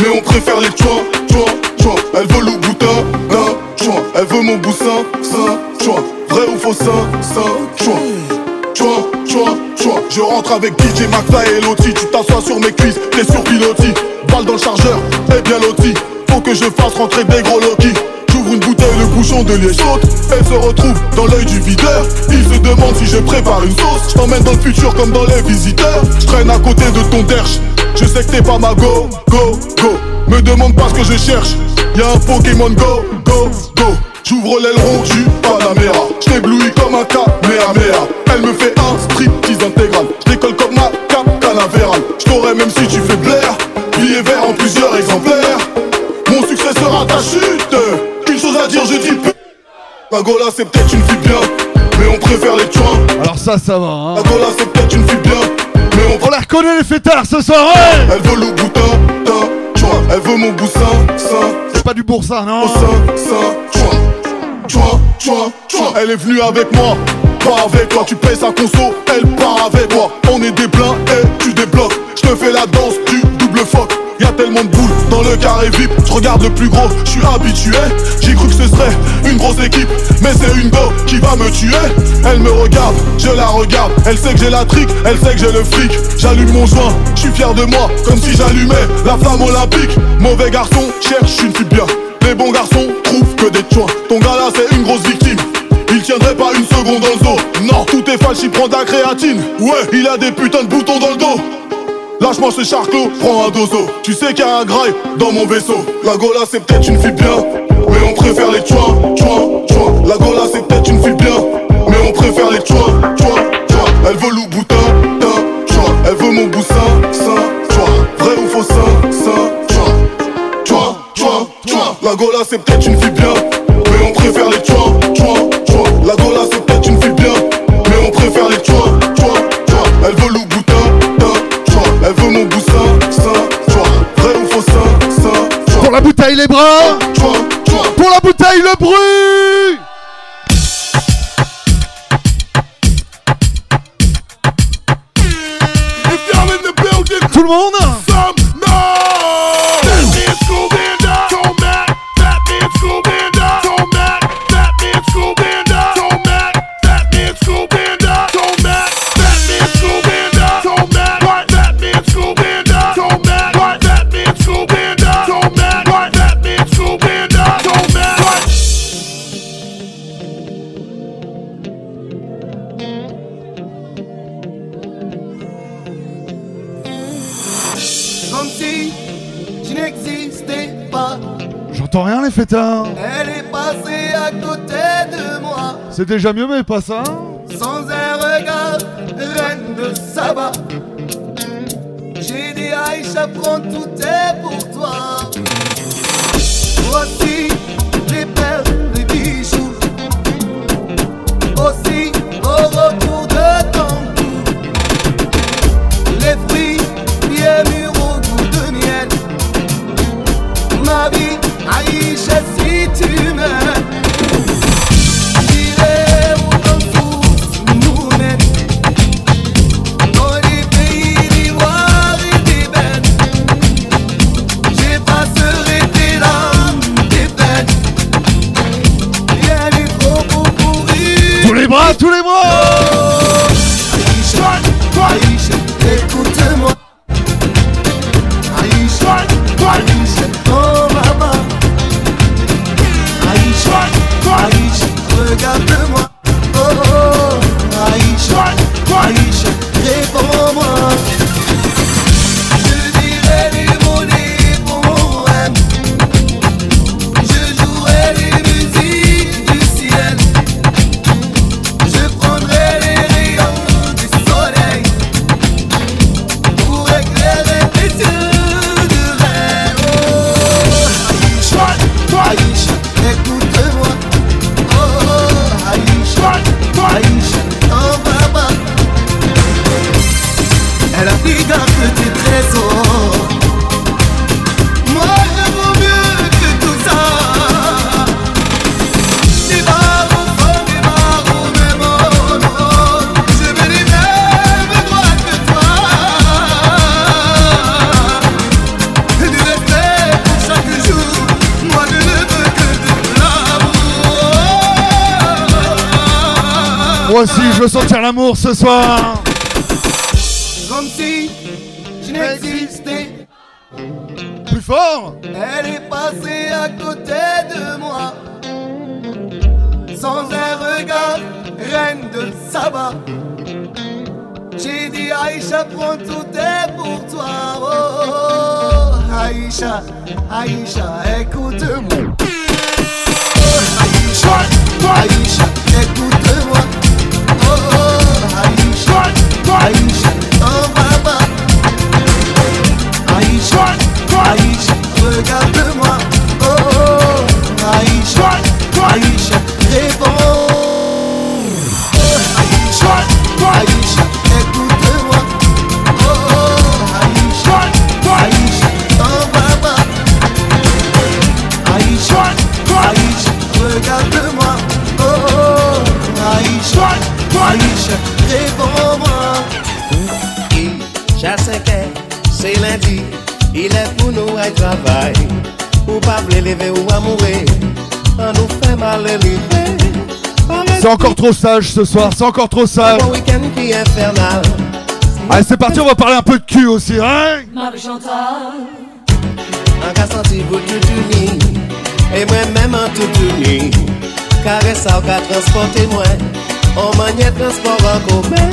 mais on préfère les chouins, chouins, chouins. Elle veut le boutin d'un elle veut mon boussin, Je rentre avec DJ McFly et Loti, tu t'assois sur mes cuisses, t'es sur pilotis. Balle dans le chargeur, et bien loti. Faut que je fasse rentrer des gros Loki. J'ouvre une bouteille, le bouchon de liège saute Elle se retrouve dans l'œil du videur. Il se demande si je prépare une sauce. Je t'emmène dans le futur comme dans les visiteurs. Je traîne à côté de ton derche. Je sais que t'es pas ma go, go, go. Me demande pas ce que je cherche. Y'a un Pokémon go, go, go J'ouvre l'aileron du Panamera J't'éblouis comme un Kamehameha. Elle me fait un striptease intégral. J'décolle comme ma cap canavéral J't'aurai même si tu fais blaire Billet vert en plusieurs exemplaires. Mon succès sera ta chute. Une chose à dire je dis peu. La Gola c'est peut-être une fille bien Mais on préfère les chouins Alors ça, ça va. Hein. La Gola c'est peut-être une fille bien Mais on On la reconnaît les fêtards ce soir, ouais. Elle veut le boutin, ta, Elle veut mon boussin, ça pas du non chouin Chouin, chouin, chouin Elle est venue avec moi pas avec toi, tu payes sa conso, elle part avec moi. On est des pleins et tu débloques. Je te fais la danse du double fuck Y'a tellement de boules dans le carré VIP Je regarde le plus gros, je suis habitué. J'ai cru que ce serait une grosse équipe Mais c'est une go qui va me tuer. Elle me regarde, je la regarde. Elle sait que j'ai la trique, elle sait que j'ai le fric. J'allume mon joint, je suis fier de moi Comme si j'allumais la flamme olympique. Mauvais garçon, cherche une fille bien. Les bons garçons trouvent que des chouins Ton gars là c'est une grosse victime. Il tiendrait pas une seconde dans le dos. Non, tout est falche, il prend de la créatine. Ouais, il a des putains de boutons dans le dos Lâche-moi ce charclos, prends un dozo. Tu sais qu'il y a un graille dans mon vaisseau. La Gola c'est peut-être une fille bien Mais on préfère les chouins, chouins, chouins. La Gola c'est peut-être une fille bien Mais on préfère les chouins, chouins, chouins. Elle veut le boutin, ta, chouin. Elle veut mon boussin, ça, chouin. Vrai ou faux, ça, ça, chouin. Chouin, chouin, chouin. La Gola c'est peut-être une fille bien Mais on préfère les chouins, chouins, chouins La Gola c'est peut-être une fille bien Mais on préfère les chouins, chouins, la bouteille, les bras. Pour la bouteille, le bruit. Tout le monde pas. J'entends rien, les fêtards Elle est passée à côté de moi. C'est déjà mieux, mais pas ça. Sans un regard, reine de Saba. J'ai dit Aïcha, prends tout est pour toi. Voici les perles, les bijoux. Aussi au retour de ton l'amour C'est encore trop sage ce soir, c'est encore trop sage. Allez, c'est parti, on va parler un peu de cul aussi, hein Marie Chantal. Un gars senti pour tout uni, et moi-même en tout uni. Caresse ça, qu'a transporté moi, en manière transport en commun.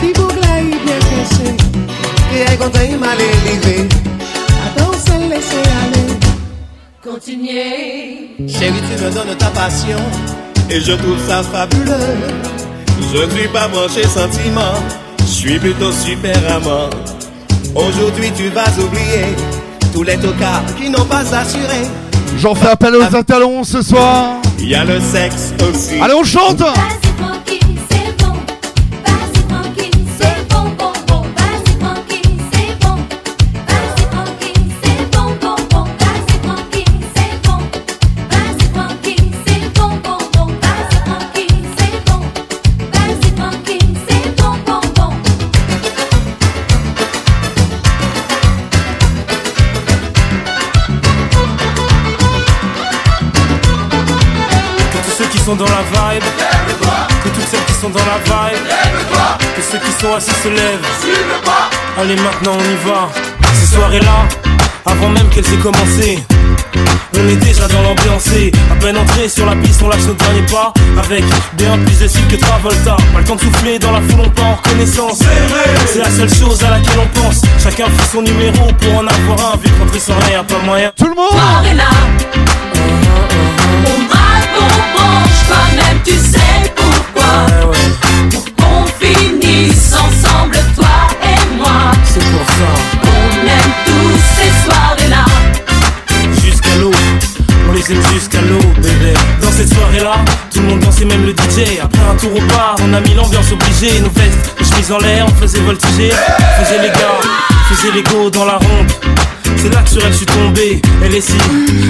Petit bougla, il bien cassé, et est content, il m'a élevé. Attends, se laisser aller. Continuez. Chérie, tu me donnes ta passion et je trouve ça fabuleux. Je ne suis pas branché sentiment, je suis plutôt super amant. Aujourd'hui, tu vas oublier tous les tocards qui n'ont pas assuré. J'en fais appel aux talons ce soir. Il y a le sexe aussi. Allez, on chante sont dans la vibe. Que toutes celles qui sont dans la vibe. Que ceux qui sont assis se lèvent. Allez maintenant on y va. Ces soirées-là Avant même qu'elles aient commencé On est déjà dans l'ambiance À peine entré sur la piste on lâche nos derniers pas Avec bien plus de style que Travolta. Pas le temps de souffler dans la foule on part en reconnaissance. C'est la seule chose à laquelle on pense. Chacun fait son numéro pour en avoir un Vu que rentrer sans rien y'a pas moyen. Tout le monde toi-même, tu sais pourquoi. Eh pour qu'on finisse ensemble, toi et moi. C'est pour ça. On aime tous ces soirées-là. Jusqu'à l'eau, on les aime jusqu'à l'eau, bébé. Dans cette soirée-là, tout le monde dansait, même le DJ. Après un tour au bar, on a mis l'ambiance obligée. Nos vestes, nos chemises en l'air, on faisait voltiger. On faisait les gars, faisait les go dans la ronde. C'est là que sur elle je suis tombé, elle est si,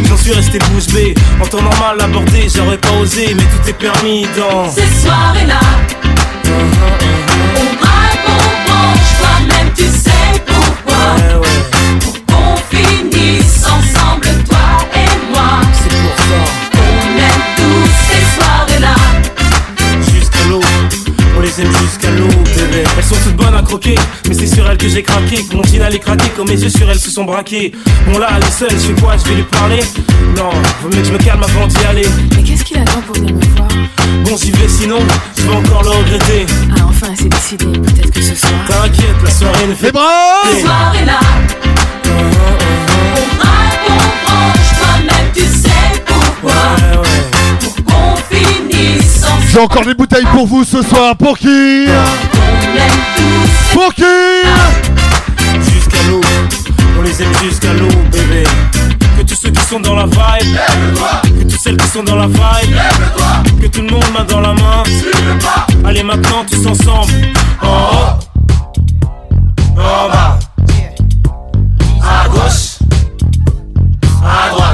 j'en suis resté bouche bée. En temps normal abordé, j'aurais pas osé, mais tout est permis dans Ces soirées-là, on braque, on branche, toi-même tu sais pourquoi. Pour qu'on finisse ensemble, toi et moi. C'est pour ça. On aime tous ces soirées-là. Jusqu'à l'eau, on les aime jusqu'à. À croquer, mais c'est sur elles que j'ai craqué. Que mon jean allait craquer, comme mes yeux sur elles se sont braqués. Bon là, elle est seule, je fais quoi? Je vais lui parler? Non, vaut mieux que je me calme avant d'y aller. Mais qu'est-ce qu'il attend pour venir me voir? Bon, j'y vais sinon, je vais encore le regretter. Ah, enfin, c'est décidé. Peut-être que ce soir. T'inquiète, la soirée ne fait Les bras on J'ai encore des bouteilles pour vous ce soir. Pour qui tous Pour qui Jusqu'à l'eau, on les aime jusqu'à l'eau, bébé. Que tous ceux qui sont dans la vibe, que toutes celles qui sont dans la vibe, que tout le monde main dans la main. Allez maintenant tous ensemble. En haut, en bas, à gauche, à droite.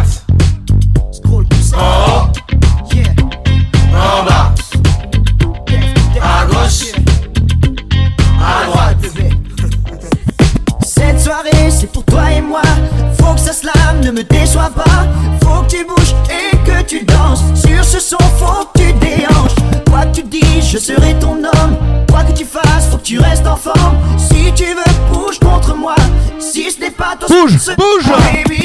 Me déçois pas. Faut que tu bouges et que tu danses. Sur ce son, faut que tu déhanches. Quoi que tu dises, je serai ton homme. Quoi que tu fasses, faut que tu restes en forme. Si tu veux, bouge contre moi. Si ce n'est pas ton Bouge, bouge. Baby,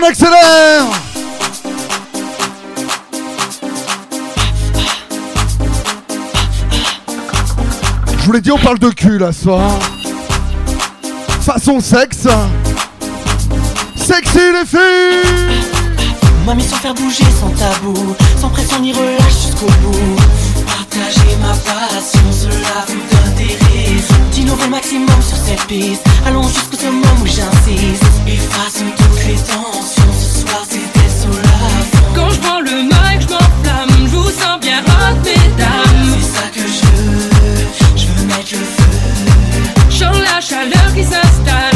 on accélère Je vous l'ai dit, on parle de cul là ce. Façon sexe. Sexy les filles Ma mission faire bouger sans tabou, sans pression ni relâche jusqu'au bout. Partager ma passion, cela vous donne des raisons d'innover maximum sur cette piste. Allons jusqu'au summum où j'insiste. Effaçons toutes les Chant la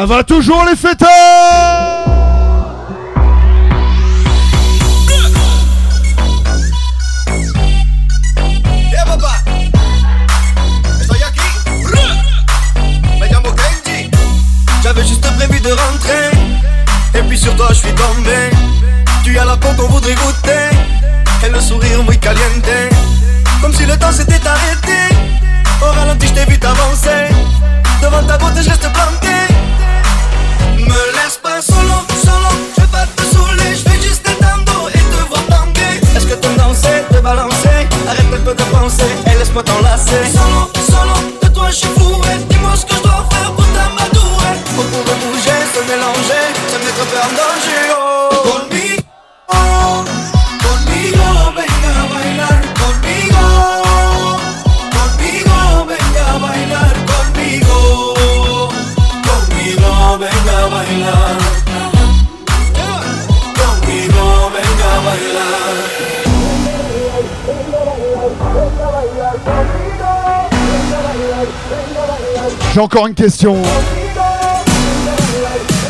Ça va toujours les fêtards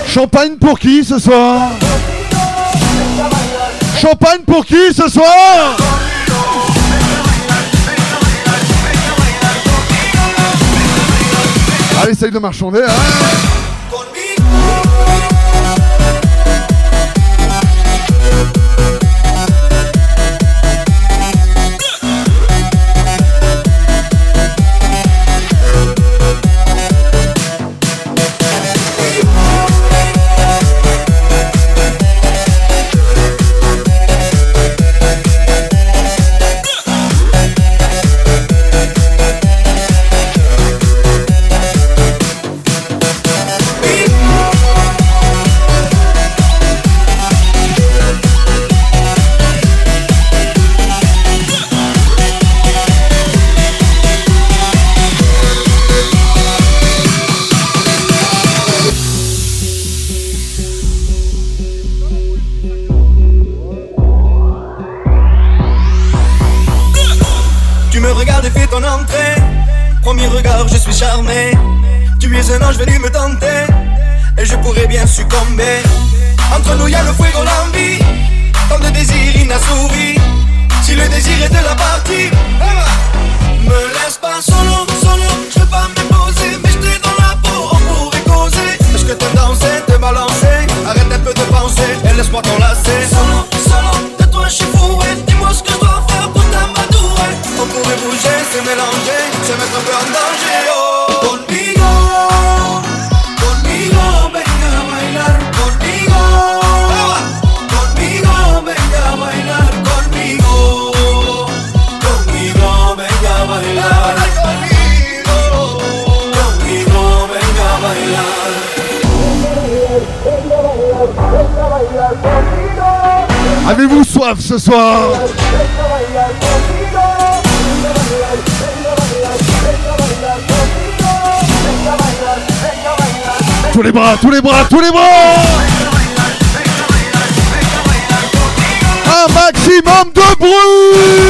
Champagne pour qui ce soir? Champagne pour qui ce soir? Allez, essaye de marchander, hein succomber. Entre nous, y a le fuego, l'envie. Tant de désir inassouvi. Si le désir est de la partie, Avez-vous soif ce soir Tous les bras, tous les bras, tous les bras Un maximum de bruit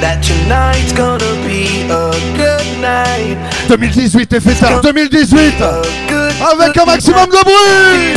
That tonight's gonna be a good night. 2018 est fêtard 2018 Avec un maximum de bruit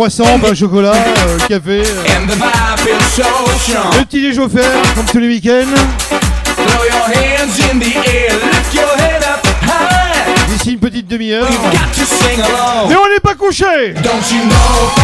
croissant, pain chocolat, euh, café. Euh. Le petit déj offert, comme tous les week-ends. D'ici une petite demi-heure. Mais on n'est pas couché! Don't you know,